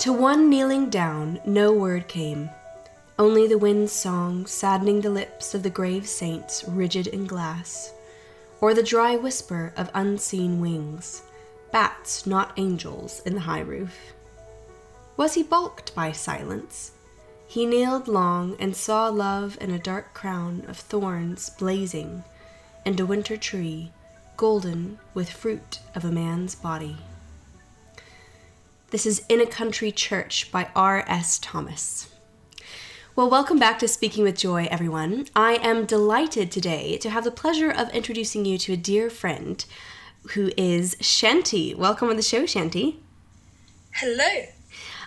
To one kneeling down, no word came. Only the wind's song saddening the lips of the grave saints rigid in glass, or the dry whisper of unseen wings, bats not angels in the high roof. Was he balked by silence? He kneeled long and saw love in a dark crown of thorns blazing, and a winter tree, golden with fruit of a man's body. This is In a Country Church by R.S. Thomas. Well, welcome back to Speaking with Joy, everyone. I am delighted today to have the pleasure of introducing you to a dear friend who is Shanti. Welcome on the show, Shanti. Hello.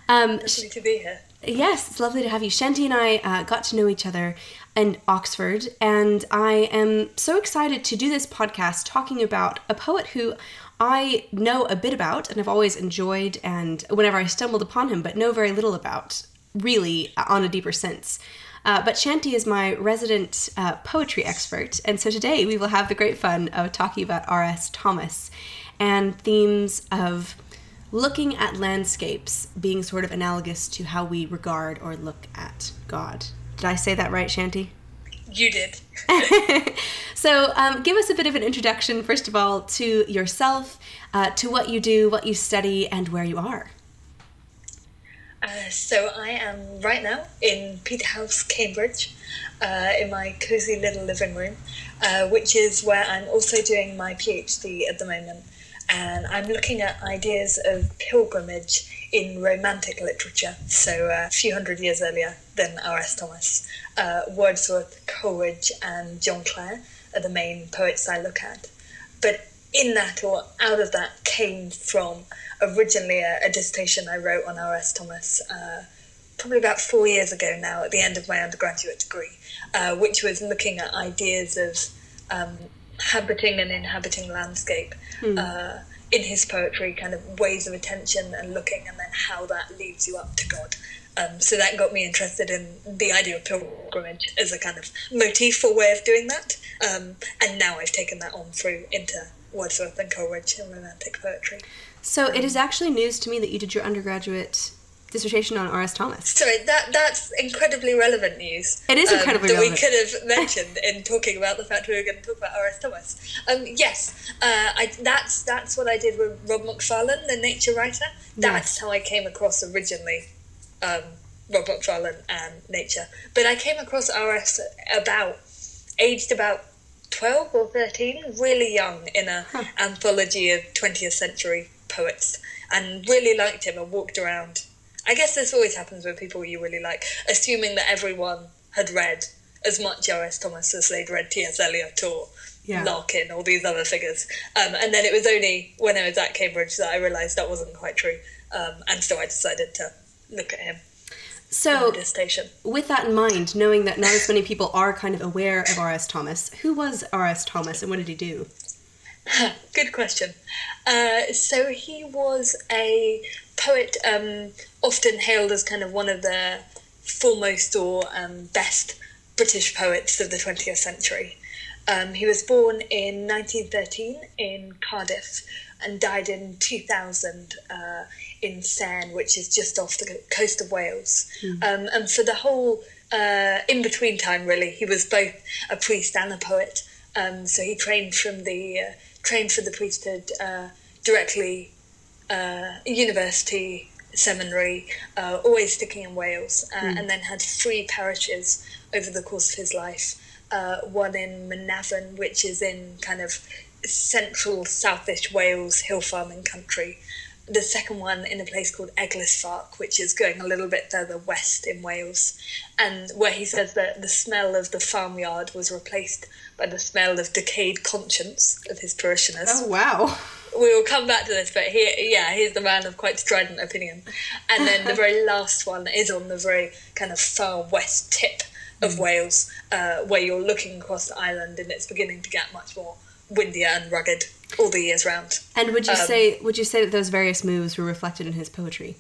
Um, Lovely to be here. Yes, it's lovely to have you. Shanti and I uh, got to know each other in Oxford, and I am so excited to do this podcast talking about a poet who I know a bit about and I've always enjoyed, and whenever I stumbled upon him, but know very little about, really uh, on a deeper sense. Uh, but Shanti is my resident uh, poetry expert, and so today we will have the great fun of talking about R.S. Thomas and themes of looking at landscapes being sort of analogous to how we regard or look at God. Did I say that right, Shanti? You did. so, um, give us a bit of an introduction, first of all, to yourself, uh, to what you do, what you study, and where you are. Uh, so, I am right now in Peterhouse, Cambridge, uh, in my cozy little living room, uh, which is where I'm also doing my PhD at the moment. And I'm looking at ideas of pilgrimage in romantic literature, so uh, a few hundred years earlier than R.S. Thomas. Uh, Wordsworth, Coleridge, and John Clare are the main poets I look at. But in that, or out of that, came from originally a, a dissertation I wrote on R.S. Thomas. Uh, probably about four years ago now, at the end of my undergraduate degree, uh, which was looking at ideas of um, habiting and inhabiting landscape Hmm. uh, in his poetry, kind of ways of attention and looking, and then how that leads you up to God. Um, so that got me interested in the idea of pilgrimage as a kind of motif or way of doing that. Um, and now I've taken that on through into Wordsworth and Coleridge and romantic poetry. So, it is actually news to me that you did your undergraduate dissertation on R.S. Thomas. Sorry, that that's incredibly relevant news. It is um, incredibly that relevant. we could have mentioned in talking about the fact we were going to talk about R.S. Thomas. Um, yes, uh, I, that's that's what I did with Rob Macfarlane, the nature writer. That's Yes. how I came across originally um, Rob Macfarlane and nature. But I came across R.S. about aged about twelve or thirteen, really young, in a anthology of twentieth century poets, and really liked him and walked around I guess this always happens with people you really like, assuming that everyone had read as much R.S. Thomas as they'd read T.S. Eliot or Yeah. Larkin or these other figures. Um, and then it was only when I was at Cambridge that I realised that wasn't quite true. Um, and so I decided to look at him So, station. with that in mind, knowing that not as many people are kind of aware of R.S. Thomas, who was R.S. Thomas and what did he do? Good question. Uh, so he was a poet, um, often hailed as kind of one of the foremost or um, best British poets of the 20th century. Um, he was born in 1913 in Cardiff and died in 2000 uh, in Seine, which is just off the coast of Wales. Um, and for the whole uh, in between time, really, he was both a priest and a poet. Um, so he trained from the uh, trained for the priesthood uh, directly, uh, university, seminary, uh, always sticking in Wales, uh, and then had three parishes over the course of his life. Uh, one in Manafon, which is in kind of central southish Wales hill farming country. The second one in a place called Eglwysfach, which is going a little bit further west in Wales, and where he says that the smell of the farmyard was replaced by the smell of decayed conscience of his parishioners Oh, wow. we will come back to this, but he, yeah, he's the man of quite strident opinion. And then the very last one is on the very kind of far west tip of Wales, uh, where you're looking across the island, and it's beginning to get much more windier and rugged all the years round. And would you Um, say would you say that those various moves were reflected in his poetry?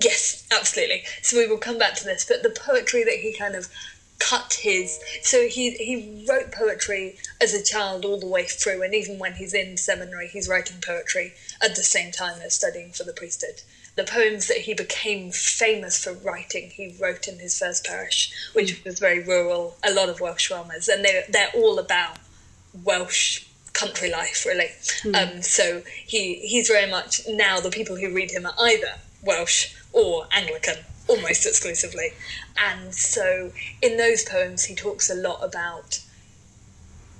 Yes, absolutely. So we will come back to this, but the poetry that he kind of cut his so he he wrote poetry as a child all the way through and even when he's in seminary he's writing poetry at the same time as studying for the priesthood the poems that he became famous for writing he wrote in his first parish which was very rural a lot of welsh Rhommers, and they they're all about welsh country life really mm. um, so he he's very much now the people who read him are either welsh or anglican almost exclusively. And so in those poems, he talks a lot about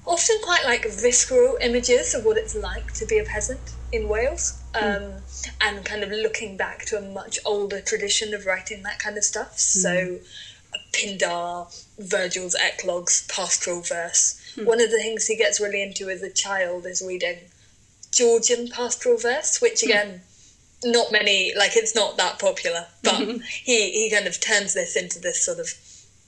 often quite like visceral images of what it's like to be a peasant in Wales. Hmm. Um, mm. And kind of looking back to a much older tradition of writing that kind of stuff. Mm. So, Pindar, Virgil's eclogues, pastoral verse. Mm. One of the things he gets really into as a child is reading Georgian pastoral verse, which hmm. again not many like it's not that popular but he he kind of turns this into this sort of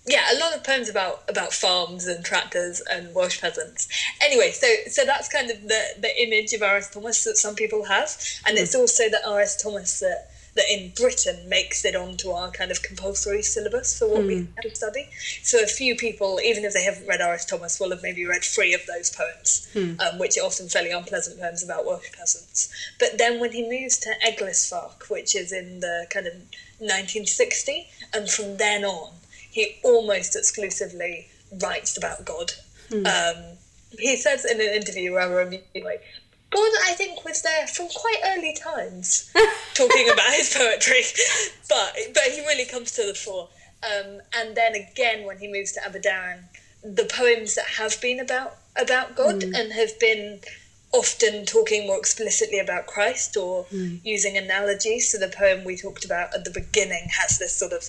yeah a lot of poems about about farms and tractors and welsh peasants anyway so so that's kind of the the image of rs thomas that some people have and mm. it's also the rs thomas that that in Britain makes it onto our kind of compulsory syllabus for what mm. we hmm. have to study. So a few people, even if they haven't read R.S. Thomas, will have maybe read three of those poems, mm. um, which are often fairly unpleasant poems about Welsh peasants. But then when he moves to Eglwysfach, which is in the kind of 1960, and from then on, he almost exclusively writes about God. Mm. Um, he says in an interview where I'm God, I think, was there from quite early times, talking about his poetry, but but he really comes to the fore. Um, and then again, when he moves to Aberdaron, the poems that have been about about God mm. and have been often talking more explicitly about Christ or mm. using analogies. So the poem we talked about at the beginning has this sort of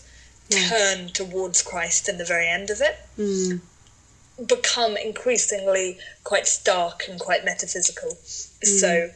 yes. turn towards Christ in the very end of it. Mm become increasingly quite stark and quite metaphysical. Mm. So,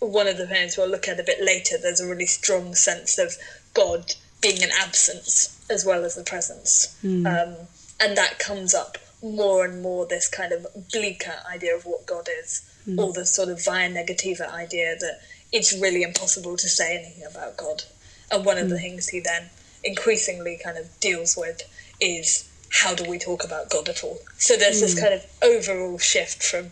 one of the poems we'll look at a bit later, there's a really strong sense of God being an absence as well as the presence. Mm. Um, and that comes up more and more this kind of bleaker idea of what God is, mm. or the sort of via negativa idea that it's really impossible to say anything about God. And one of the mm. things he then increasingly kind of deals with is how do we talk about God at all? So there's mm. this hmm. kind of overall shift from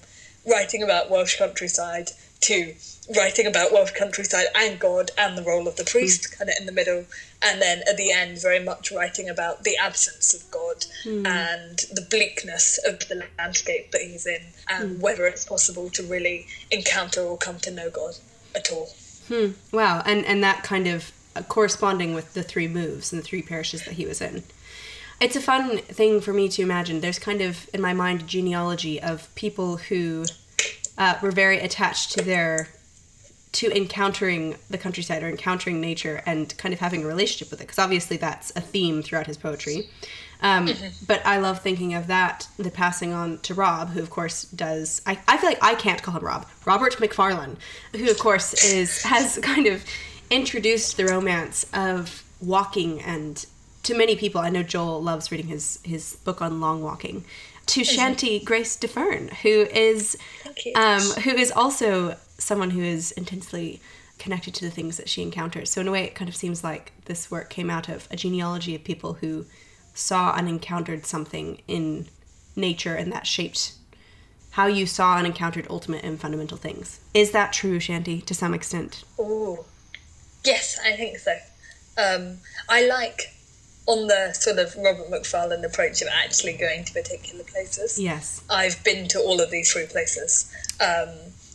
writing about Welsh countryside to writing about Welsh countryside and God and the role of the priest, mm. kind of in the middle, and then at the end, very much writing about the absence of God mm. and the bleakness of the landscape that he's in, and mm. whether it's possible to really encounter or come to know God at all. Hmm. Wow, and and that kind of uh, corresponding with the three moves and the three parishes that he was in. It's a fun thing for me to imagine. There's kind of in my mind a genealogy of people who uh, were very attached to their to encountering the countryside or encountering nature and kind of having a relationship with it because obviously that's a theme throughout his poetry um, mm-hmm. but i love thinking of that the passing on to rob who of course does I, I feel like i can't call him rob robert macfarlane who of course is has kind of introduced the romance of walking and to many people, I know Joel loves reading his his book on long walking. To Shanti Grace Daffern, who is um, who is also someone who is intensely connected to the things that she encounters. So in a way, it kind of seems like this work came out of a genealogy of people who saw and encountered something in nature and that shaped how you saw and encountered ultimate and fundamental things. Is that true, Shanti, to some extent? Oh, yes, I think so. Um, I like on the sort of Robert Macfarlane approach of actually going to particular places. Yes. I've been to all of these three places um,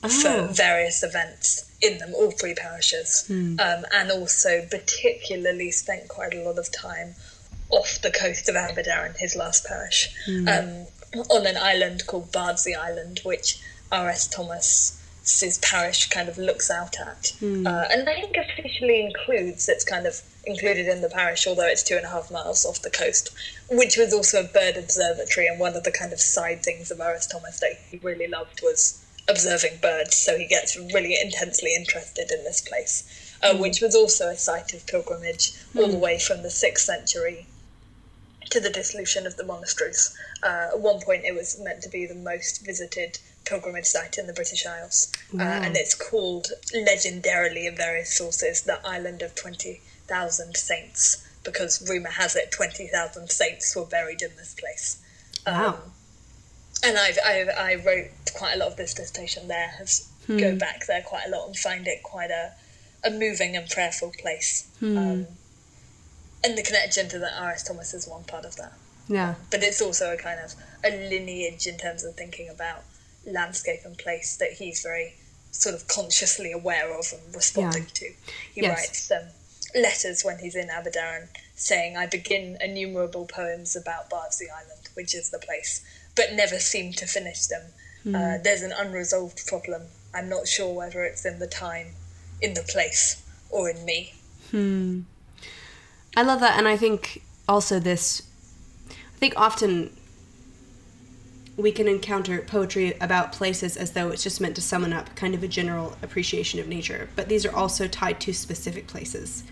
oh. for various events in them, all three parishes, mm. um, and also particularly spent quite a lot of time off the coast of Aberdaron, his last parish, mm. um, on an island called Bardsey Island, which R.S. Thomas his parish kind of looks out at. Mm. Uh, and I think officially includes, it's kind of included in the parish, although it's two and a half miles off the coast, which was also a bird observatory. And one of the kind of side things of R.S. Thomas that he really loved was observing birds. So he gets really intensely interested in this place, uh, mm. which was also a site of pilgrimage mm. all the way from the 6th century to the dissolution of the monasteries. Uh, at one point, it was meant to be the most visited pilgrimage site in the British Isles, uh, wow. uh, and it's called legendarily in various sources the Island of Twenty Thousand Saints because rumor has it 20,000 saints were buried in this place. Wow. Um, and I've, I've, I wrote quite a lot of this dissertation there, have go back there quite a lot and find it quite a, a moving and prayerful place. Um, and the connection to the R.S. Thomas is one part of that. Yeah. But it's also a kind of a lineage in terms of thinking about landscape and place that he's very sort of consciously aware of and responding to. He Yes. writes um, letters when he's in Aberdaron saying, I begin innumerable poems about Bardsey Island, which is the place, but never seem to finish them. Uh, there's an unresolved problem. I'm not sure whether it's in the time, in the place, or in me. Hmm. I love that, and I think also this. I think often we can encounter poetry about places as though it's just meant to summon up kind of a general appreciation of nature, but these are also tied to specific places,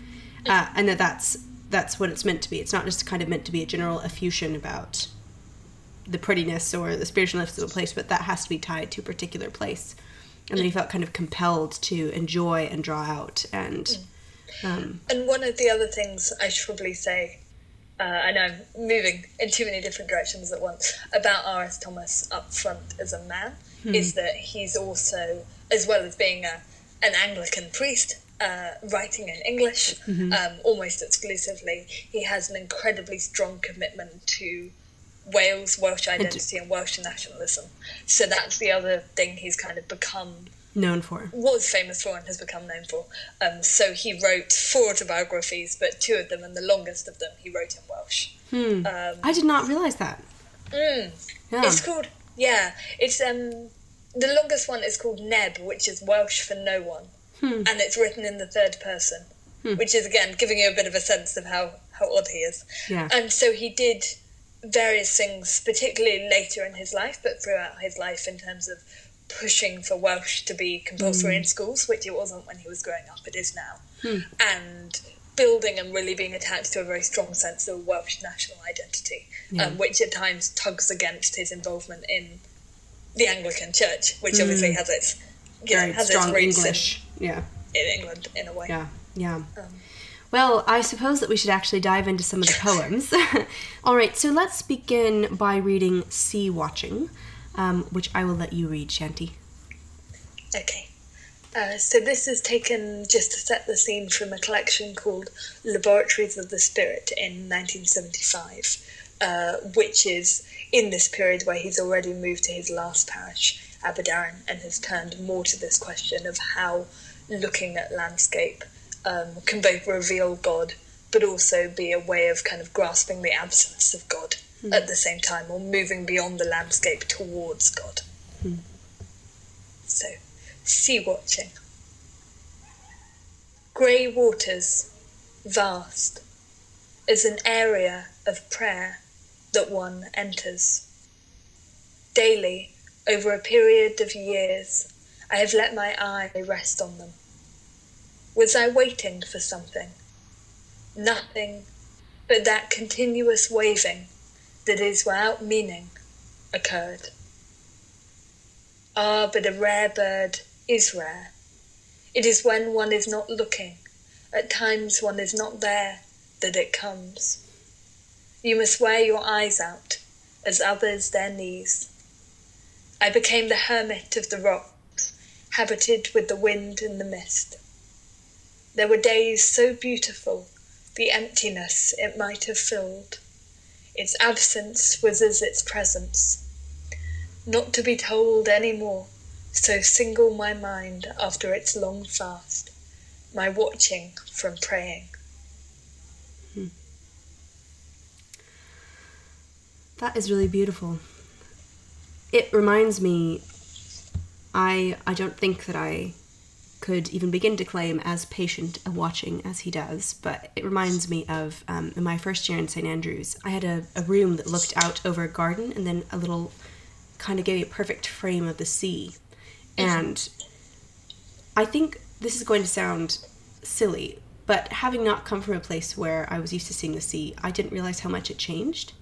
uh, and that that's that's what it's meant to be. It's not just kind of meant to be a general effusion about the prettiness or the spiritualness of a place, but that has to be tied to a particular place. And then he felt kind of compelled to enjoy and draw out and. Um, And one of the other things I should probably say, uh, I know I'm moving in too many different directions at once, about R.S. Thomas up front as a man is that he's also, as well as being a, an Anglican priest, uh, writing in English um, almost exclusively, he has an incredibly strong commitment to Wales, Welsh identity, and Welsh nationalism. So that's the other thing he's kind of become known for. was famous for and has become known for. Um, so he wrote four autobiographies, but two of them, and the longest of them, he wrote in Welsh. Um, I did not realize that. mm, Yeah. It's called yeah. It's um the longest one is called Neb, which is Welsh for no one, and it's written in the third person, which is again giving you a bit of a sense of how how odd he is. Yeah. And so he did various things, particularly later in his life, but throughout his life in terms of pushing for Welsh to be compulsory in schools, which it wasn't when he was growing up, it is now. And building and really being attached to a very strong sense of Welsh national identity, um, which at times tugs against his involvement in the Anglican Church, which obviously has its you know, Very has strong its roots in, English. Yeah. in England in a way. Yeah. Yeah. Um, Well, I suppose that we should actually dive into some of the poems. All right, so let's begin by reading Sea Watching, um, which I will let you read, Shanti. Okay. Uh, so this is taken just to set the scene from a collection called Laboratories of the Spirit in 1975, uh, which is in this period where he's already moved to his last parish, Aberdaron, and has turned more to this question of how looking at landscape um, can both reveal God but also be a way of kind of grasping the absence of God Hmm. at the same time or moving beyond the landscape towards God. Hmm. So, sea watching. Grey waters, vast, is an area of prayer that one enters. Daily, over a period of years, I have let my eye rest on them. Was I waiting for something? Nothing but that continuous waving that is without meaning occurred. Ah, but a rare bird is rare. It is when one is not looking, at times one is not there, that it comes. You must wear your eyes out, as others their knees. I became the hermit of the rocks, habited with the wind and the mist. There were days so beautiful, the emptiness it might have filled. Its absence was as its presence. Not to be told any more, so single my mind after its long fast, my watching from praying. Hmm. That is really beautiful. It reminds me I I don't think that I could even begin to claim as patient a watching as he does, but it reminds me of um, in my first year in St. Andrews, I had a, a room that looked out over a garden and then a little kind of gave me a perfect frame of the sea. And I think this is going to sound silly, but having not come from a place where I was used to seeing the sea, I didn't realize how much it changed.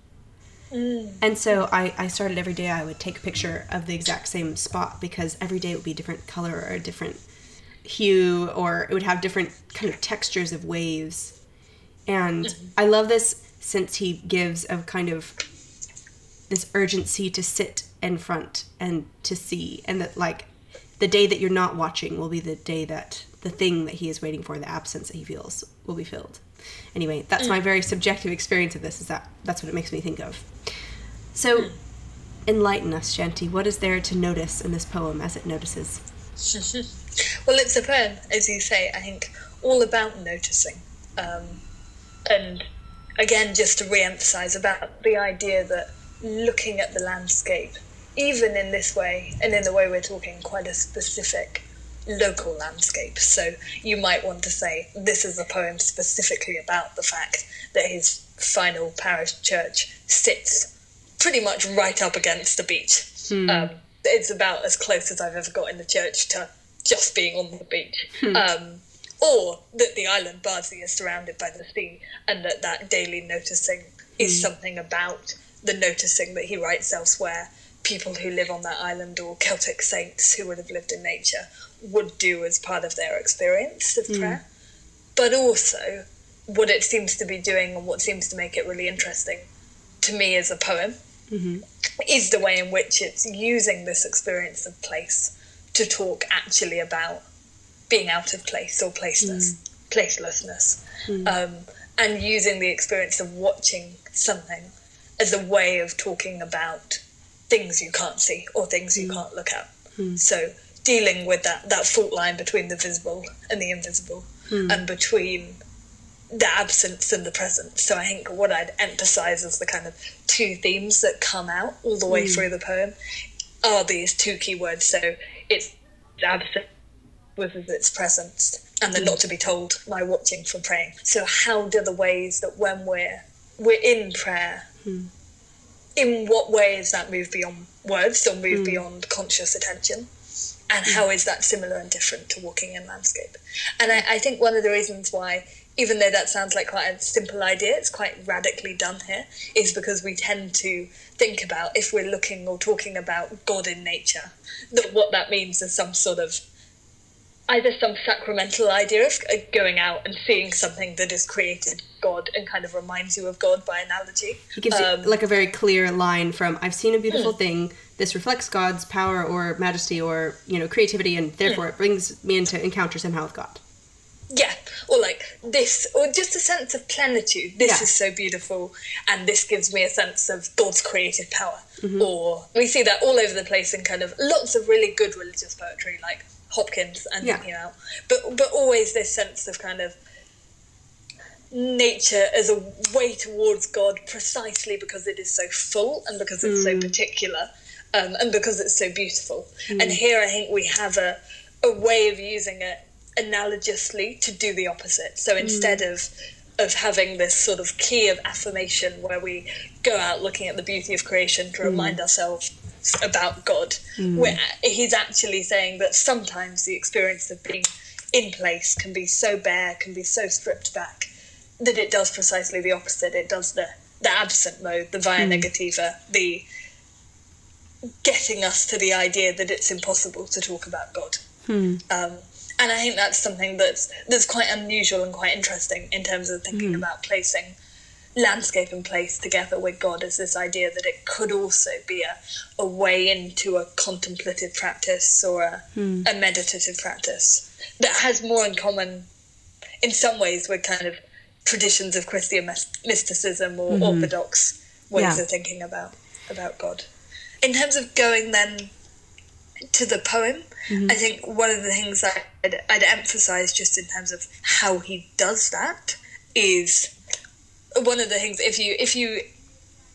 And so I, I started every day, I would take a picture of the exact same spot because every day it would be a different color or a different hue, or it would have different kind of textures of waves. And. I love this since he gives of kind of this urgency to sit in front and to see and that like the day that you're not watching will be the day that the thing that he is waiting for the absence that he feels will be filled anyway that's my mm. very subjective experience of this is that that's what it makes me think of so mm. enlighten us shanti what is there to notice in this poem as it notices well it's a poem as you say i think all about noticing um, and again just to re-emphasize about the idea that looking at the landscape even in this way and in the way we're talking quite a specific local landscape. So you might want to say this is a poem specifically about the fact that his final parish church sits pretty much right up against the beach. Hmm. Um, it's about as close as I've ever got in the church to just being on the beach. Hmm. Um, or that the island Bardsey is surrounded by the sea, and that that daily noticing is hmm. something about the noticing that he writes elsewhere people who live on that island or Celtic saints who would have lived in nature would do as part of their experience of mm. prayer. But also, what it seems to be doing and what seems to make it really interesting to me as a poem mm-hmm. is the way in which it's using this experience of place to talk actually about being out of place or placeless, mm. placelessness, mm. Um, and using the experience of watching something as a way of talking about things you can't see or things you mm. can't look at. Mm. So dealing with that that fault line between the visible and the invisible, mm. and between the absence and the presence. So I think what I'd emphasize as the kind of two themes that come out all the way hmm. through the poem are these two key words. So it's absence versus its presence, and the hmm. not to be told, my watching from praying. So how do the ways that when we're we're in prayer hmm in what way is that move beyond words or move mm. beyond conscious attention? And mm. how is that similar and different to walking in landscape? And I, I think one of the reasons why, even though that sounds like quite a simple idea, it's quite radically done here, is because we tend to think about if we're looking or talking about God in nature, that what that means is some sort of either some sacramental idea of going out and seeing something that is created God and kind of reminds you of God by analogy. He gives um, you like a very clear line from I've seen a beautiful mm. thing. This reflects God's power or majesty or you know creativity, and therefore mm. it brings me into encounter somehow with God. Yeah, or like this, or just a sense of plenitude. This yeah. is so beautiful, and this gives me a sense of God's creative power. Mm-hmm. Or we see that all over the place in kind of lots of really good religious poetry, like Hopkins and yeah. you know, but but always this sense of kind of nature as a way towards God precisely because it is so full and because it's mm. so particular um, and because it's so beautiful. Mm. And here I think we have a, a way of using it analogously to do the opposite. So mm. instead mm. of of having this sort of key of affirmation where we go out looking at the beauty of creation to remind mm. ourselves about God, mm. where he's actually saying that sometimes the experience of being in place can be so bare, can be so stripped back, that it does precisely the opposite. It does the, the absent mode, the via mm. negativa, the getting us to the idea that it's impossible to talk about God. Um, and I think that's something that's that's quite unusual and quite interesting in terms of thinking mm. about placing landscape and place together with God is this idea that it could also be a, a way into a contemplative practice or a, mm. a meditative practice that has more in common in some ways with kind of traditions of Christian mysticism or mm-hmm. orthodox ways yeah. of thinking about about God. In terms of going then to the poem, mm-hmm. I think one of the things that I'd, I'd emphasize just in terms of how he does that is one of the things if you if you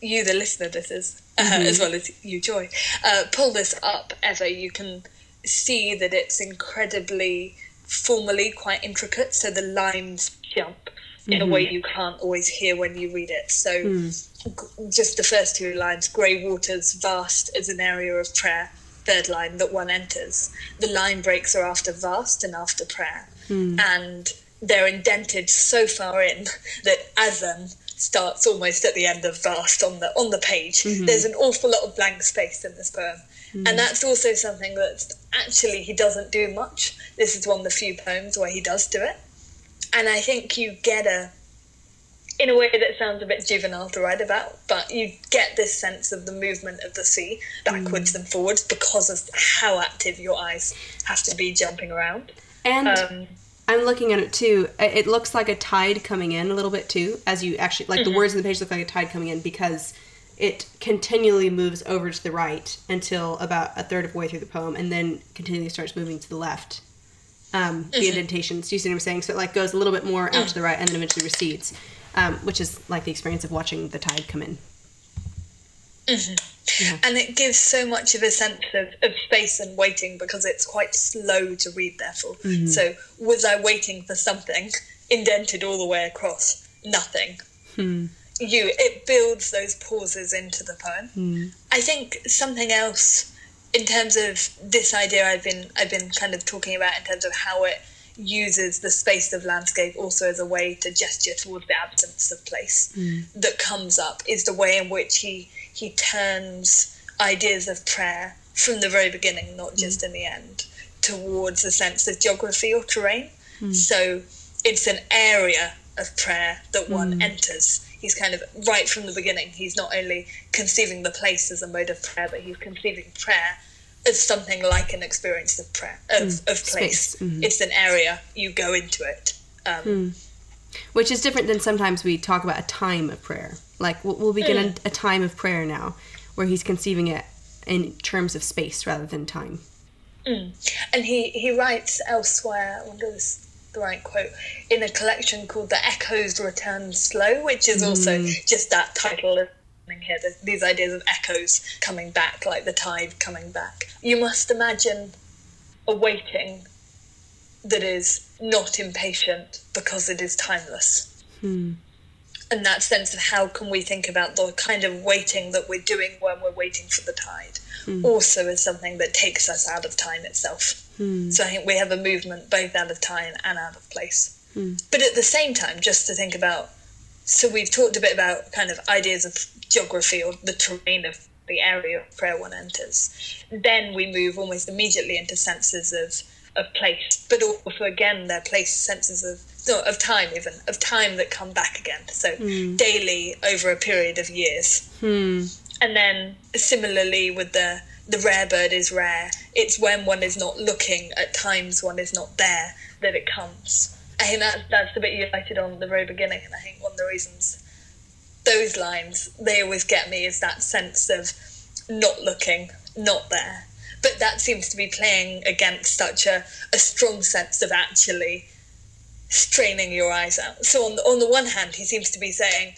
you the listener this is uh, mm-hmm. as well as you joy uh, pull this up ever you can see that it's incredibly formally quite intricate so the lines jump in mm-hmm. a way mm-hmm. you can't always hear when you read it. So, mm. just the first two lines grey waters, vast as an area of prayer. Third line that one enters. The line breaks are after vast and after prayer. Mm. And they're indented so far in that Azan starts almost at the end of vast on the on the page. Mm-hmm. There's an awful lot of blank space in this poem. Mm. And that's also something that actually he doesn't do much. This is one of the few poems where he does do it and I think you get a in a way that sounds a bit juvenile to write about, but you get this sense of the movement of the sea backwards mm. and forwards because of how active your eyes have to be jumping around. And um, I'm looking at it too. It looks like a tide coming in a little bit too, as you actually like mm-hmm. the words in the page look like a tide coming in because it continually moves over to the right until about a third of the way through the poem, and then continually starts moving to the left. Um, the mm-hmm. indentations. You see what I'm saying? So it like goes a little bit more out mm. to the right and then eventually recedes um, which is like the experience of watching the tide come in. Mm-hmm. Yeah. And it gives so much of a sense of, of space and waiting because it's quite slow to read, therefore. Mm-hmm. So, was I waiting for something indented all the way across? Nothing. Hmm. You, it builds those pauses into the poem. Hmm. I think something else in terms of this idea I've been I've been kind of talking about in terms of how it uses the space of landscape also as a way to gesture towards the absence of place mm. that comes up is the way in which he he turns ideas of prayer from the very beginning, not mm. just in the end, towards a sense of geography or terrain. Mm. So it's an area of prayer that one mm. enters. He's kind of right from the beginning. He's not only conceiving the place as a mode of prayer, but he's conceiving prayer as something like an experience of prayer of, mm, of place. Mm-hmm. It's an area you go into it. Um, mm. Which is different than sometimes we talk about a time of prayer. Like we'll, we'll begin mm. a, a, time of prayer now, where he's conceiving it in terms of space rather than time. Mm. And he he writes elsewhere. I wonder this the right quote in a collection called "The Echoes Return Slow," which is also mm. just that title here. These ideas of echoes coming back, like the tide coming back. You must imagine a waiting that is not impatient because it is timeless. Hmm. And that sense of how can we think about the kind of waiting that we're doing when we're waiting for the tide hmm. also is something that takes us out of time itself. Hmm. So I think we have a movement both out of time and out of place. Hmm. But at the same time, just to think about so we've talked a bit about kind of ideas of geography or the terrain of the area of prayer one enters. Then we move almost immediately into senses of, of place, but also again their place senses of no, of time even of time that come back again. So mm. daily over a period of years. Mm. And then similarly with the the rare bird is rare. It's when one is not looking at times one is not there that it comes. I think that, that's the bit you cited on the very beginning, and I think one of the reasons those lines they always get me is that sense of not looking, not there. But that seems to be playing against such a, a strong sense of actually straining your eyes out. So on the, on the one hand, he seems to be saying,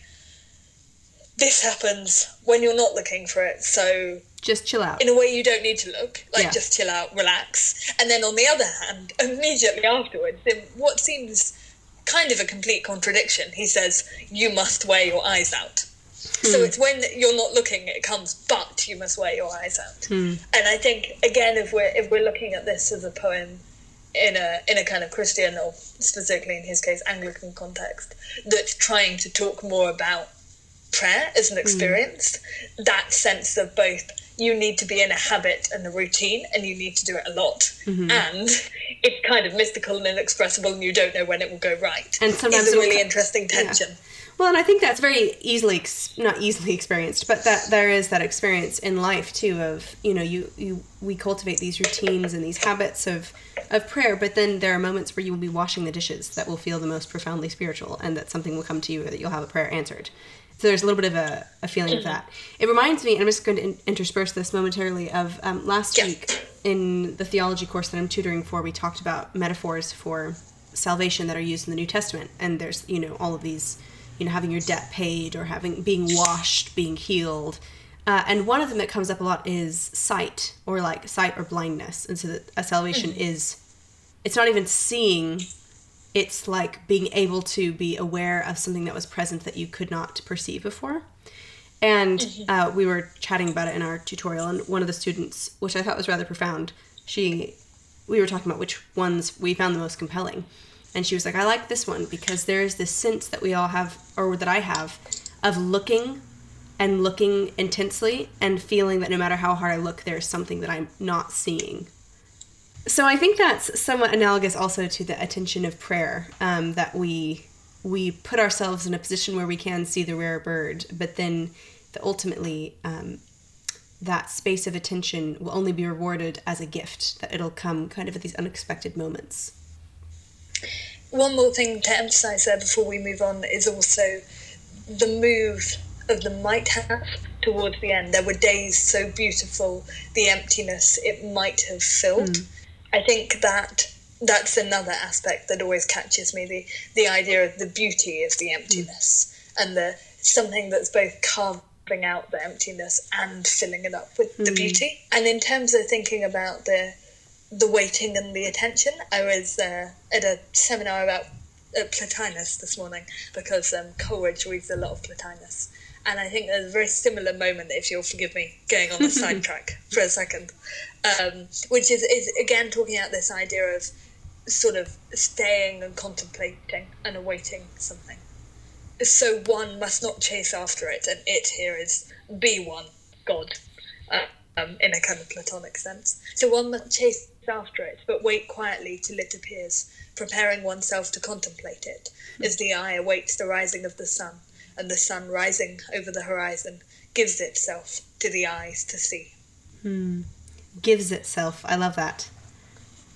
"This happens when you're not looking for it, so just chill out. In a way you don't need to look, like yeah. just chill out, relax. And then on the other hand, immediately afterwards, in what seems kind of a complete contradiction, he says, You must wear your eyes out. Hmm. So it's when you're not looking it comes, but you must wear your eyes out. Hmm. And I think again if we're if we're looking at this as a poem in a in a kind of Christian or specifically in his case Anglican context, that's trying to talk more about prayer as an hmm. experience, that sense of both you need to be in a habit and a routine and you need to do it a lot mm-hmm. and it's kind of mystical and inexpressible and you don't know when it will go right and sometimes it's a really interesting tension yeah. well and i think that's very easily not easily experienced but that there is that experience in life too of you know you, you we cultivate these routines and these habits of of prayer but then there are moments where you will be washing the dishes that will feel the most profoundly spiritual and that something will come to you or that you'll have a prayer answered so there's a little bit of a, a feeling mm-hmm. of that. It reminds me, and I'm just going to in- intersperse this momentarily, of um, last yeah. week in the theology course that I'm tutoring for, we talked about metaphors for salvation that are used in the New Testament. And there's, you know, all of these, you know, having your debt paid or having being washed, being healed. Uh, and one of them that comes up a lot is sight or like sight or blindness. And so that a salvation mm-hmm. is, it's not even seeing it's like being able to be aware of something that was present that you could not perceive before. And mm-hmm. uh, we were chatting about it in our tutorial, and one of the students, which I thought was rather profound, she, we were talking about which ones we found the most compelling, and she was like, "I like this one because there is this sense that we all have, or that I have, of looking and looking intensely and feeling that no matter how hard I look, there's something that I'm not seeing so I think that's somewhat analogous also to the attention of prayer um, that we we put ourselves in a position where we can see the rare bird, but then the ultimately um, that space of attention will only be rewarded as a gift. That it'll come kind of at these unexpected moments. One more thing to emphasize there before we move on is also the move of the might have towards the end. There were days so beautiful, the emptiness it might have filled. Mm. I think that that's another aspect that always catches me the, the idea of the beauty of the emptiness mm. and the something that's both carving out the emptiness and filling it up with mm. the beauty. And in terms of thinking about the the waiting and the attention, I was uh, at a seminar about uh, Plotinus this morning because um, Coleridge reads a lot of Plotinus. And I think there's a very similar moment, if you'll forgive me going on the sidetrack for a second, um, which is, is again talking about this idea of sort of staying and contemplating and awaiting something. So one must not chase after it, and it here is be one, God, uh, um, in a kind of Platonic sense. So one must chase after it, but wait quietly till it appears, preparing oneself to contemplate it, as the eye awaits the rising of the sun, and the sun rising over the horizon gives itself to the eyes to see. Hmm. Gives itself. I love that.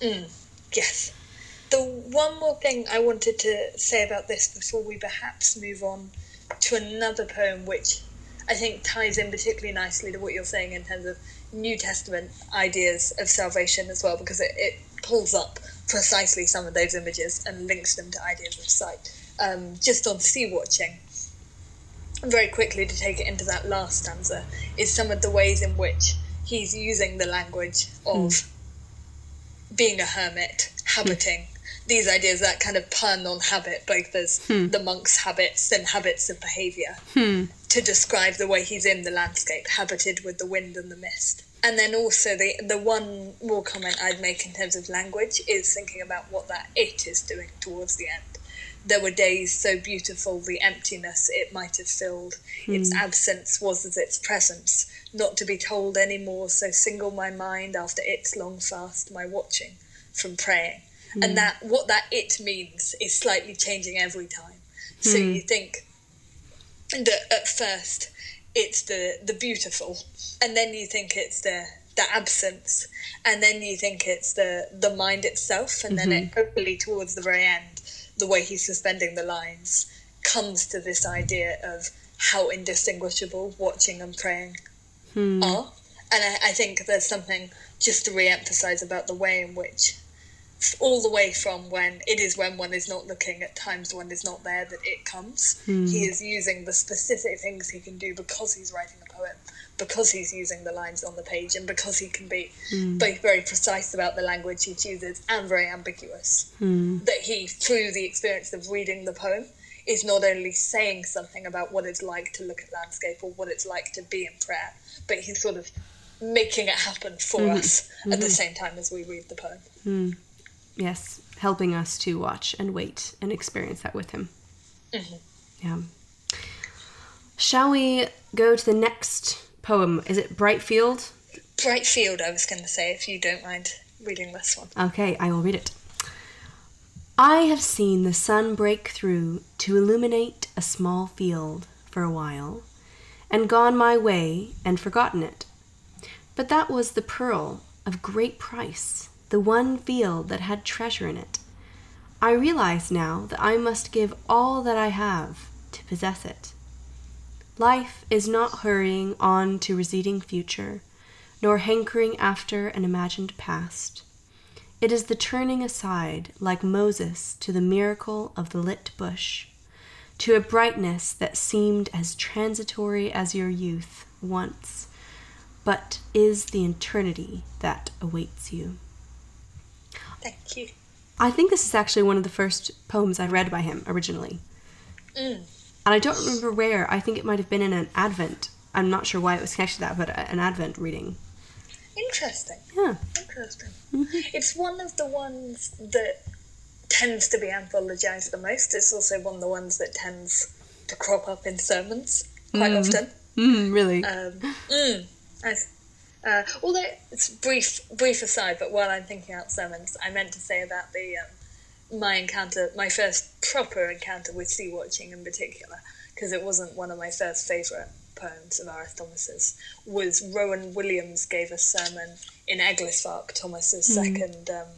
Mm. Yes. The one more thing I wanted to say about this before we perhaps move on to another poem, which I think ties in particularly nicely to what you're saying in terms of New Testament ideas of salvation as well, because it, it pulls up precisely some of those images and links them to ideas of sight. Um, just on sea watching, very quickly to take it into that last stanza, is some of the ways in which he's using the language of mm. being a hermit, habiting. These ideas that kind of pun on habit, both as hmm. the monk's habits and habits of behaviour, hmm. to describe the way he's in the landscape, habited with the wind and the mist. And then also the the one more comment I'd make in terms of language is thinking about what that it is doing towards the end there were days so beautiful the emptiness it might have filled. Mm. Its absence was as its presence, not to be told any more, so single my mind after its long fast, my watching from praying. Mm. And hmm. that what that it means is slightly changing every time. So hmm. you think that at first it's the the beautiful, and then you think it's the the absence, and then you think it's the the mind itself, and mm-hmm. then it hopefully towards the very end the way he's suspending the lines comes to this idea of how indistinguishable watching and praying hmm. are. And I, I, think there's something just to re emphasize about the way in which, all the way from when it is when one is not looking, at times one is not there, that it comes. Hmm. He is using the specific things he can do because he's writing a poem because he's using the lines on the page and because he can be mm. both very precise about the language he chooses and very ambiguous. Mm. That he, through the experience of reading the poem, is not only saying something about what it's like to look at landscape or what it's like to be in prayer, but he's sort of making it happen for mm us mm-hmm. at the mm-hmm. same time as we read the poem. Mm. Yes, helping us to watch and wait and experience that with him. Mm-hmm. Yeah. Shall we go to the next poem. Is it Brightfield? Brightfield, I was going to say, if you don't mind reading this one. Okay, I will read it. I have seen the sun break through to illuminate a small field for a while, and gone my way and forgotten it. But that was the pearl of great price, the one field that had treasure in it. I realize now that I must give all that I have to possess it. Life is not hurrying on to receding future, nor hankering after an imagined past. It is the turning aside, like Moses to the miracle of the lit bush, to a brightness that seemed as transitory as your youth once, but is the eternity that awaits you. Thank you. I think this is actually one of the first poems I read by him originally. Mm and I don't remember where. I think it might have been in an Advent. I'm not sure why it was connected to that, but an Advent reading. Interesting. Yeah. Interesting. Mm-hmm. It's one of the ones that tends to be anthologized the most. It's also one of the ones that tends to crop up in sermons quite mm. often. Mm, really? Um, mm, uh, although it's brief, brief aside, but while I'm thinking out sermons, I meant to say about the um, my encounter, my first proper encounter with sea watching in particular, because it wasn't one of my first favourite poems of R.S. Thomas's, was Rowan Williams gave a sermon in Eglwysfach, Thomas's mm. second um,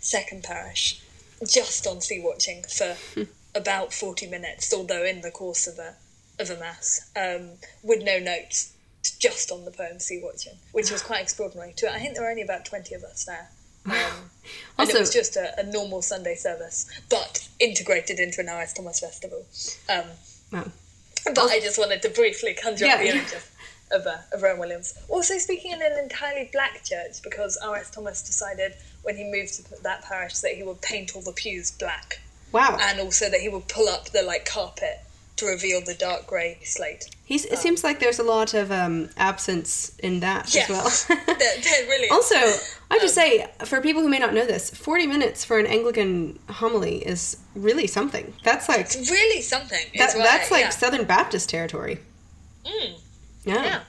second parish, just on sea watching for about forty minutes, although in the course of a of a mass, um, with no notes, just on the poem Sea Watching, which was quite extraordinary. To I think there were only about twenty of us there. Um, and also, it was just a, a, normal Sunday service, but integrated into an R.S. Thomas festival. Um, wow. But I just wanted to briefly conjure yeah, up the image of, of, uh, of Rowan Williams. Also speaking in an entirely black church because R.S. Thomas decided when he moved to that parish that he would paint all the pews black. Wow. And also that he would pull up the like carpet to reveal the dark grey slate. He's, it um, seems like there's a lot of um, absence in that yes, as well. there, there really also, I just say, for people who may not know this, 40 minutes for an Anglican homily is really something. That's like. It's really something. That, that's like yeah. Southern Baptist territory. Mm. Yeah. yeah.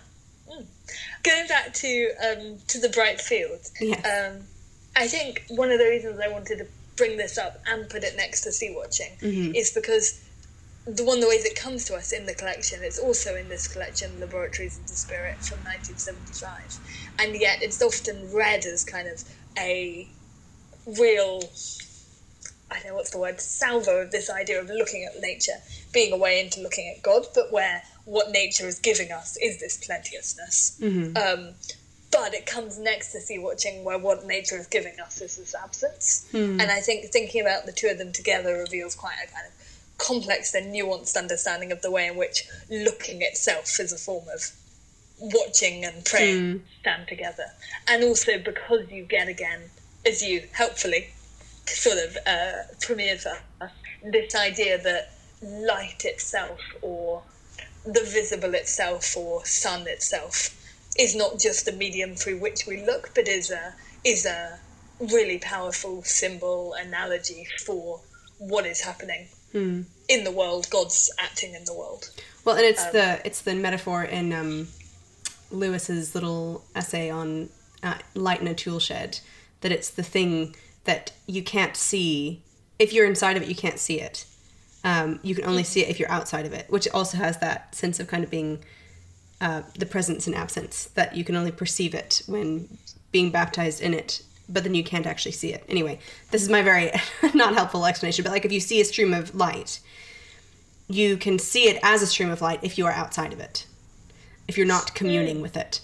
Mm. Going back to um, to the bright field, yes. um, I think one of the reasons I wanted to bring this up and put it next to sea watching mm-hmm. is because the one of the ways it comes to us in the collection it's also in this collection laboratories of the spirit from 1975 and yet it's often read as kind of a real i don't know what's the word salvo of this idea of looking at nature being a way into looking at god but where what nature is giving us is this plenteousness mm-hmm. um, but it comes next to sea watching where what nature is giving us is this absence mm. and i think thinking about the two of them together reveals quite a kind of complex and nuanced understanding of the way in which looking itself is a form of watching and praying mm. stand together. And also because you get again, as you helpfully sort of uh, premiered for us, this idea that light itself or the visible itself or sun itself is not just a medium through which we look, but is a is a really powerful symbol analogy for what is happening mm. in the world. God's acting in the world. Well, and it's um, the it's the metaphor in um, Lewis's little essay on uh, light in a tool shed that it's the thing that you can't see. If you're inside of it, you can't see it. Um, you can only see it if you're outside of it, which also has that sense of kind of being uh, the presence and absence that you can only perceive it when being baptized in it but then you can't actually see it. Anyway, this is my very not helpful explanation, but like if you see a stream of light, you can see it as a stream of light if you are outside of it, if you're not communing with it.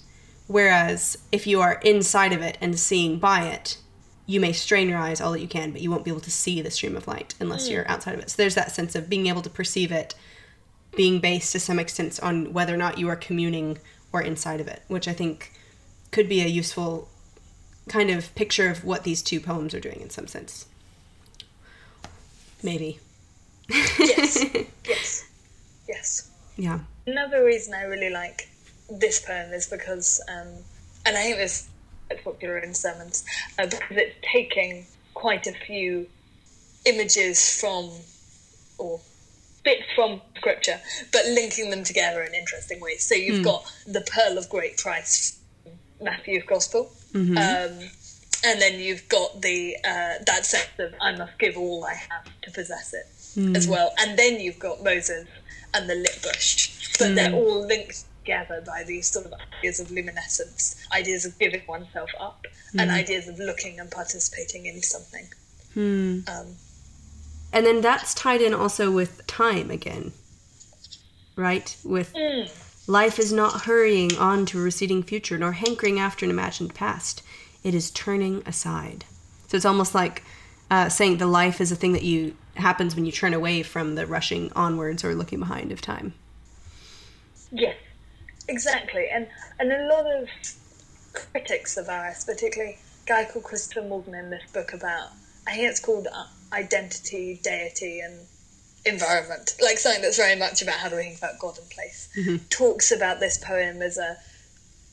Whereas if you are inside of it and seeing by it, you may strain your eyes all that you can, but you won't be able to see the stream of light unless mm. you're outside of it. So there's that sense of being able to perceive it being based to some extent on whether or not you are communing or inside of it, which I think could be a useful kind of picture of what these two poems are doing in some sense. Maybe. yes. Yes. Yes. Yeah. Another reason I really like this poem is because, um, and I think this is popular in sermons, uh, because it's taking quite a few images from, or bits from scripture, but linking them together in interesting ways. So you've mm. got the pearl of great price, Matthew's Gospel, Mm-hmm. Um, and then you've got the uh, that sense of I must give all I have to possess it mm. as well. And then you've got Moses and the lit bush, but mm. they're all linked together by these sort of ideas of luminescence, ideas of giving oneself up, mm. and ideas of looking and participating in something. Hmm. Um, and then that's tied in also with time again, right? With mm. Life is not hurrying on to a receding future, nor hankering after an imagined past. It is turning aside. So it's almost like uh, saying the life is a thing that you happens when you turn away from the rushing onwards or looking behind of time. Yes, exactly. And and a lot of critics of ours, particularly a guy called Christopher Morgan in this book about I think it's called uh, Identity, Deity, and environment, like something that's very much about how do we think about God and place, mm-hmm. talks about this poem as a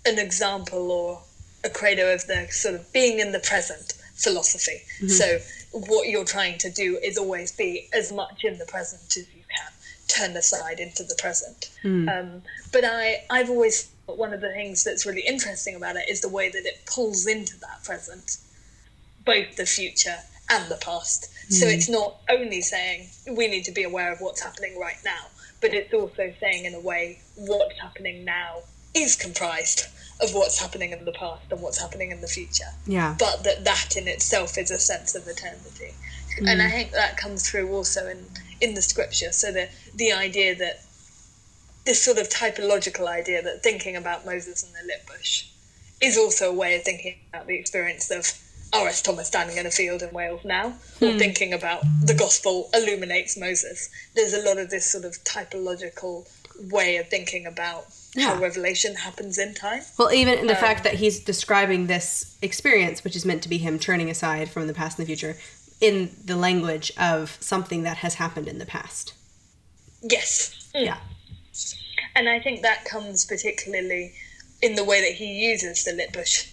an example or a credo of the sort of being in the present philosophy. Mm-hmm. So what you're trying to do is always be as much in the present as you can, turn aside into the present. Mm. Um, but I, I've always one of the things that's really interesting about it is the way that it pulls into that present both the future and the past. So hmm. it's not only saying we need to be aware of what's happening right now, but it's also saying in a way what's happening now is comprised of what's happening in the past and what's happening in the future. Yeah. But that that in itself is a sense of eternity. And I hmm. think that comes through also in, in the scripture. So the the idea that this sort of typological idea that thinking about Moses and the lit bush is also a way of thinking about the experience of R.S. Thomas standing in a field in Wales now, or thinking about the gospel illuminates Moses. There's a lot of this sort of typological way of thinking about how revelation happens in time. Well, even in the fact that he's describing this experience, which is meant to be him turning aside from the past and the future, in the language of something that has happened in the past. Yes. Mm. Yeah. And I think that comes particularly in the way that he uses the lit bush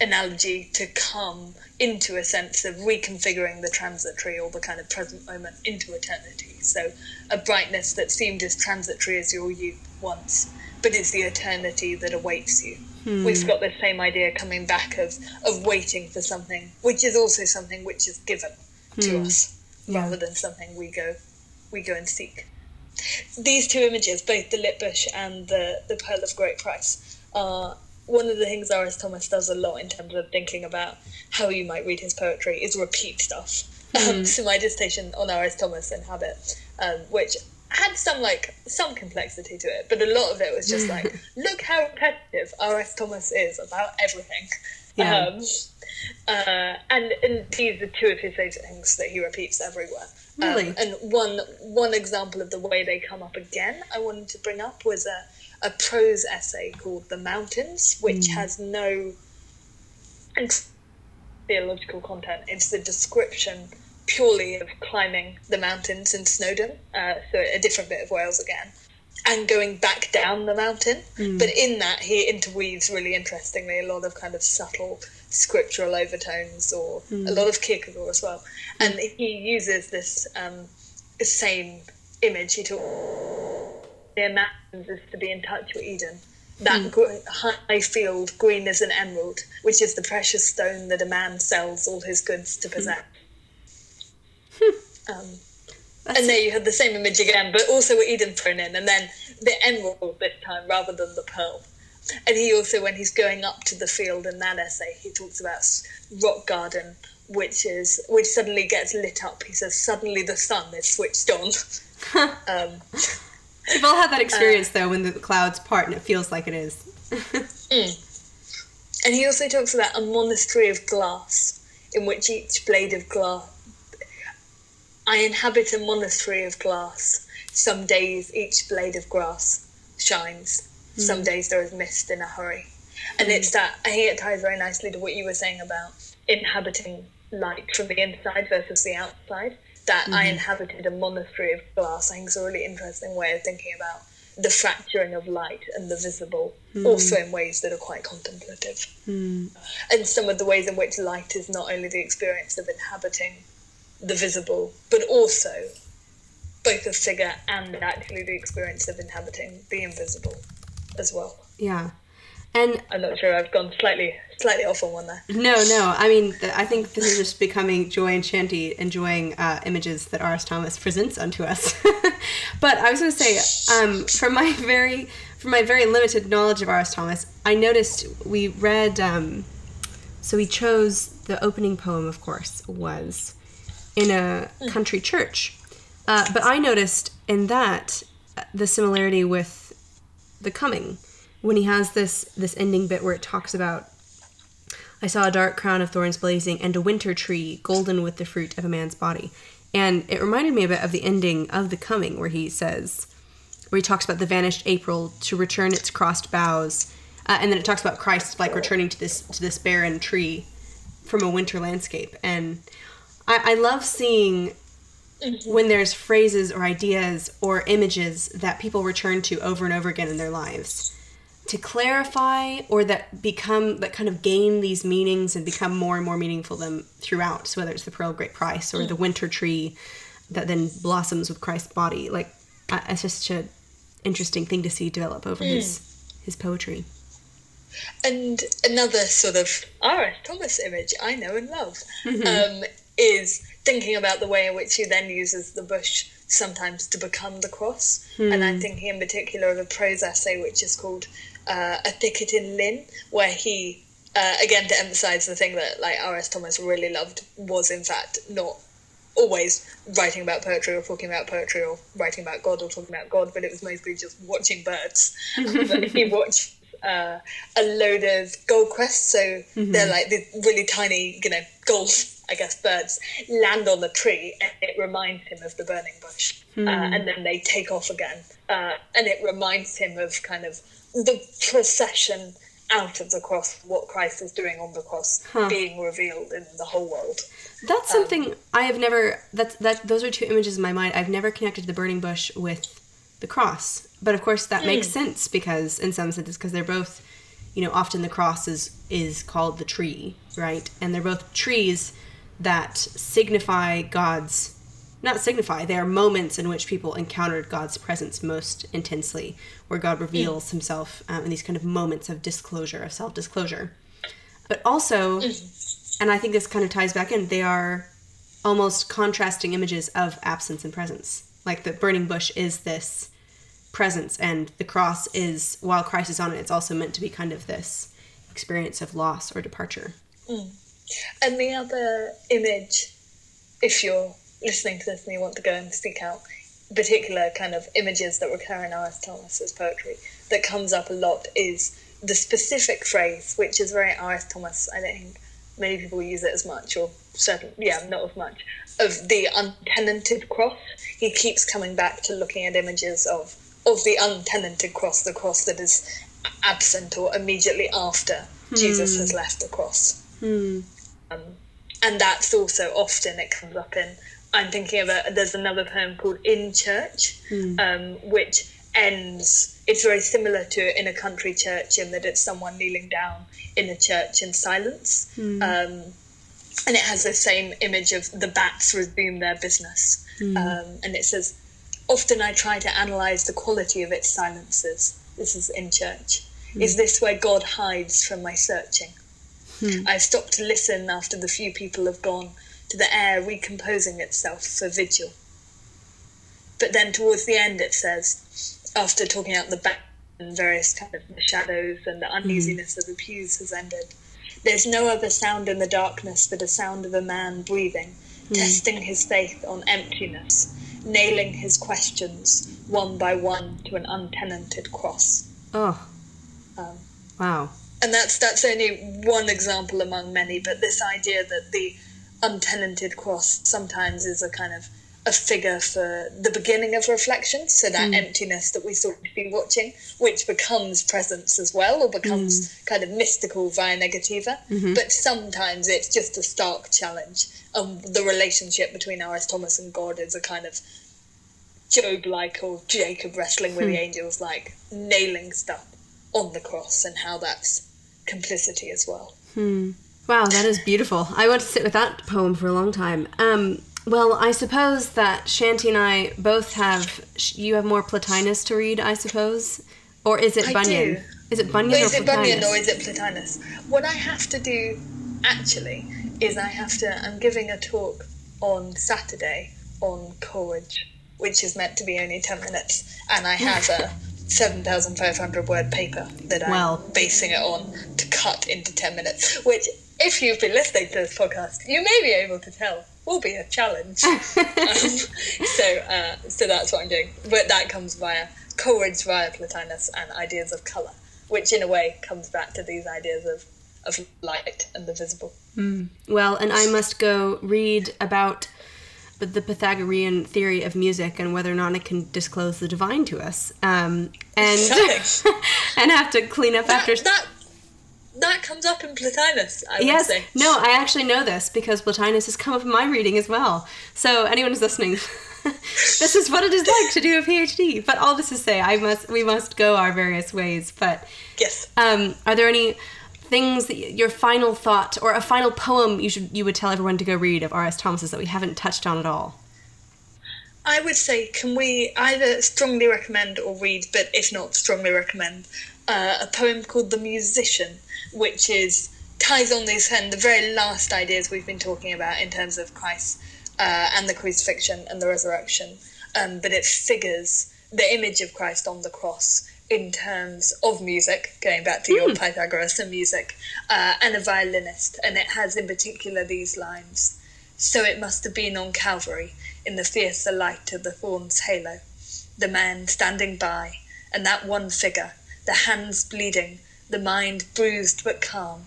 analogy to come into a sense of reconfiguring the transitory or the kind of present moment into eternity. So a brightness that seemed as transitory as your youth once, but is the eternity that awaits you. Hmm. We've got the same idea coming back of, of waiting for something, which is also something which is given to hmm. us Yeah. rather than something we go we go and seek. These two images, both the lit bush and the, the pearl of great price, are one of the things R.S. Thomas does a lot in terms of thinking about how you might read his poetry is repeat stuff. Um, so my dissertation on R.S. Thomas and Habit, um, which had some like some complexity to it, but a lot of it was just like, look how repetitive R.S. Thomas is about everything. Yeah. Um, uh, and and these are two of his favourite things that he repeats everywhere. Um, Really? and one one example of the way they come up again, I wanted to bring up was a a prose essay called "The Mountains," which has no theological content. It's the description purely of climbing the mountains in Snowdon, uh, so a different bit of Wales again, and going back down the mountain. But in that, he interweaves really interestingly a lot of kind of subtle scriptural overtones, or a lot of Kierkegaard as well. And he uses this um, same image. He talks the mountains is to be in touch with Eden. That gr- high field, green as an emerald, which is the precious stone that a man sells all his goods to possess. um, and there you have the same image again, but also with Eden thrown in, and then the emerald this time rather than the pearl. And he also, when he's going up to the field in that essay, he talks about rock garden, which is which suddenly gets lit up. He says suddenly the sun is switched on. um, We've all had that uh, experience, though, when the clouds part and it feels like it is. Hmm. And he also talks about a monastery of glass, in which each blade of glass. I inhabit a monastery of glass. Some days each blade of grass shines. Some hmm. days there is mist in a hurry. And hmm. it's that, I think it ties very nicely to what you were saying about inhabiting light from the inside versus the outside. That I mm-hmm. inhabited a monastery of glass, I think is a really interesting way of thinking about the fracturing of light and the visible, hmm. also in ways that are quite contemplative. Hmm. And some of the ways in which light is not only the experience of inhabiting the visible, but also both a figure and actually the experience of inhabiting the invisible as well. Yeah. And I'm not sure I've gone slightly slightly off on one there. no, no, I mean, th- I think this is just becoming Joy and Shanti enjoying uh, images that R.S. Thomas presents unto us. but I was going to say, um, from my very from my very limited knowledge of R.S. Thomas, I noticed we read. Um, so we chose the opening poem, of course, was in a country church. Uh, but I noticed in that uh, the similarity with the coming when he has this this ending bit where it talks about I saw a dark crown of thorns blazing and a winter tree golden with the fruit of a man's body. And it reminded me a bit of the ending of The Coming where he says where he talks about the vanished April to return its crossed boughs. Uh, and then it talks about Christ like returning to this to this barren tree from a winter landscape. And I, I love seeing when there's phrases or ideas or images that people return to over and over again in their lives to clarify or that become that kind of gain these meanings and become more and more meaningful them throughout so whether it's the pearl of great price or the winter tree that then blossoms with christ's body like I- it's just such a interesting thing to see develop over his his poetry And another sort of R.S. Thomas image I know and love um, is thinking about the way in which he then uses the bush sometimes to become the cross. Hmm. And I'm thinking in particular of a prose essay which is called uh, A Thicket in Lleyn, where he, uh, again to emphasize the thing that like R.S. Thomas really loved, was in fact not always writing about poetry or talking about poetry or writing about God or talking about God, but it was mostly just watching birds. he watched uh, a load of goldcrests, so mm-hmm. they're like these really tiny, you know, gold, I guess, birds land on the tree, and it reminds him of the burning bush, mm. uh, and then they take off again, uh, and it reminds him of kind of the procession out of the cross, what Christ is doing on the cross, huh. being revealed in the whole world. That's um, something I have never. That's that. Those are two images in my mind. I've never connected the burning bush with the cross, but of course that mm. makes sense because, in some senses, because they're both, you know, often the cross is is called the tree, right? And they're both trees that signify God's not signify, they are moments in which people encountered God's presence most intensely, where God reveals mm. himself um, in these kind of moments of disclosure, of self disclosure. But also, mm. and I think this kind of ties back in, they are almost contrasting images of absence and presence. Like the burning bush is this presence, and the cross is, while Christ is on it, it's also meant to be kind of this experience of loss or departure. Mm. And the other image, if you're listening to this and you want to go and seek out particular kind of images that recur in R.S. Thomas's poetry that comes up a lot is the specific phrase, which is very R.S. Thomas. I don't think many people use it as much, or certain, yeah, not as much, of the untenanted cross. He keeps coming back to looking at images of of the untenanted cross, the cross that is absent or immediately after hmm. Jesus has left the cross. Hmm. Um, and that's also often it comes up in I'm thinking of a, there's another poem called In Church, mm. um, which ends, it's very similar to In a Country Church in that it's someone kneeling down in a church in silence. Mm. Um, and it has the same image of the bats resume their business. Mm. Um, and it says, Often I try to analyze the quality of its silences. This is in church. Hmm. Is this where God hides from my searching? Hmm. I've stopped to listen after the few people have gone to the air recomposing itself for vigil. But then towards the end it says, after talking out the back and various kind of shadows and the uneasiness mm. of the pews has ended, there's no other sound in the darkness but a sound of a man breathing, mm. testing his faith on emptiness, nailing his questions one by one to an untenanted cross. Oh. Um, wow. And that's that's only one example among many, but this idea that the untenanted cross sometimes is a kind of a figure for the beginning of reflection, so that mm. emptiness that we sort of be watching, which becomes presence as well, or becomes mm. kind of mystical via negativa. Mm-hmm. But sometimes it's just a stark challenge. Um, the relationship between R.S. Thomas and God is a kind of Job like or Jacob wrestling with mm. the hmm. angels, like nailing stuff on the cross, and how that's complicity as well. Wow, that is beautiful. I want to sit with that poem for a long time. Um, well, I suppose that Shanti and I both have. You have more Plotinus to read, I suppose, or is it I Bunyan? Do. Is it Bunyan or is it Bunyan or is it Plotinus? What I have to do, actually, is I have to. I'm giving a talk on Saturday on Coleridge, which is meant to be only ten minutes, and I have a. 7,500 word paper that I'm well. basing it on to cut into 10 minutes, which if you've been listening to this podcast, you may be able to tell will be a challenge. um, so, uh, so that's what I'm doing. But that comes via Coleridge via Plotinus and ideas of colour, which in a way comes back to these ideas of of light and the visible. Mm. Well, and I must go read about the Pythagorean theory of music and whether or not it can disclose the divine to us, um, and and have to clean up that, after that that comes up in Plotinus. I yes, no, I actually know this because Plotinus has come up in my reading as well. So anyone who's listening, this is what it is like to do a PhD. But all this to say, I must we must go our various ways. But yes, um, are there any things that your final thought or a final poem you should you would tell everyone to go read of R.S. Thomas's that we haven't touched on at all? I would say, can we either strongly recommend or read, but if not, strongly recommend uh, a poem called "The Musician." which is ties on these and the very last ideas we've been talking about in terms of Christ uh, and the crucifixion and the resurrection, um, but it figures the image of Christ on the cross in terms of music, going back to your hmm. Pythagoras and music, uh, and a violinist, and it has in particular these lines. So it must have been on Calvary, in the fiercer light of the thorn's halo, the man standing by, and that one figure, the hands bleeding, the mind bruised but calm,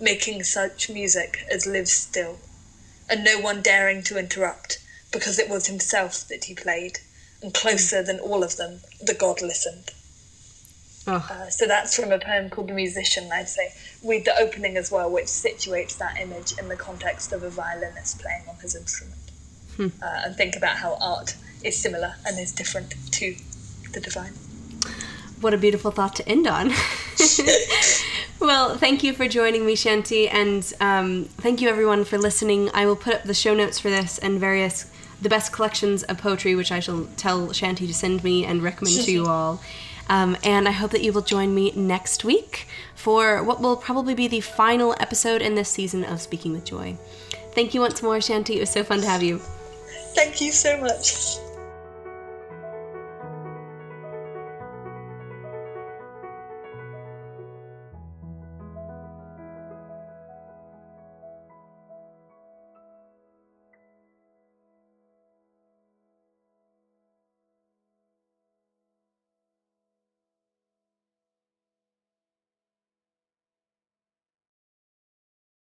making such music as lives still, and no one daring to interrupt, because it was himself that he played, and closer than all of them, the God listened. Oh. Uh, so that's from a poem called The Musician, I'd say. Read the opening as well, which situates that image in the context of a violinist playing on his instrument. Hmm. Uh, and think about how art is similar and is different to the divine. What a beautiful thought to end on. well, thank you for joining me, Shanti, and um, thank you everyone for listening. I will put up the show notes for this and various the best collections of poetry, which I shall tell Shanti to send me and recommend to you all. Um, and I hope that you will join me next week for what will probably be the final episode in this season of Speaking with Joy. Thank you once more, Shanti. It was so fun to have you. Thank you so much.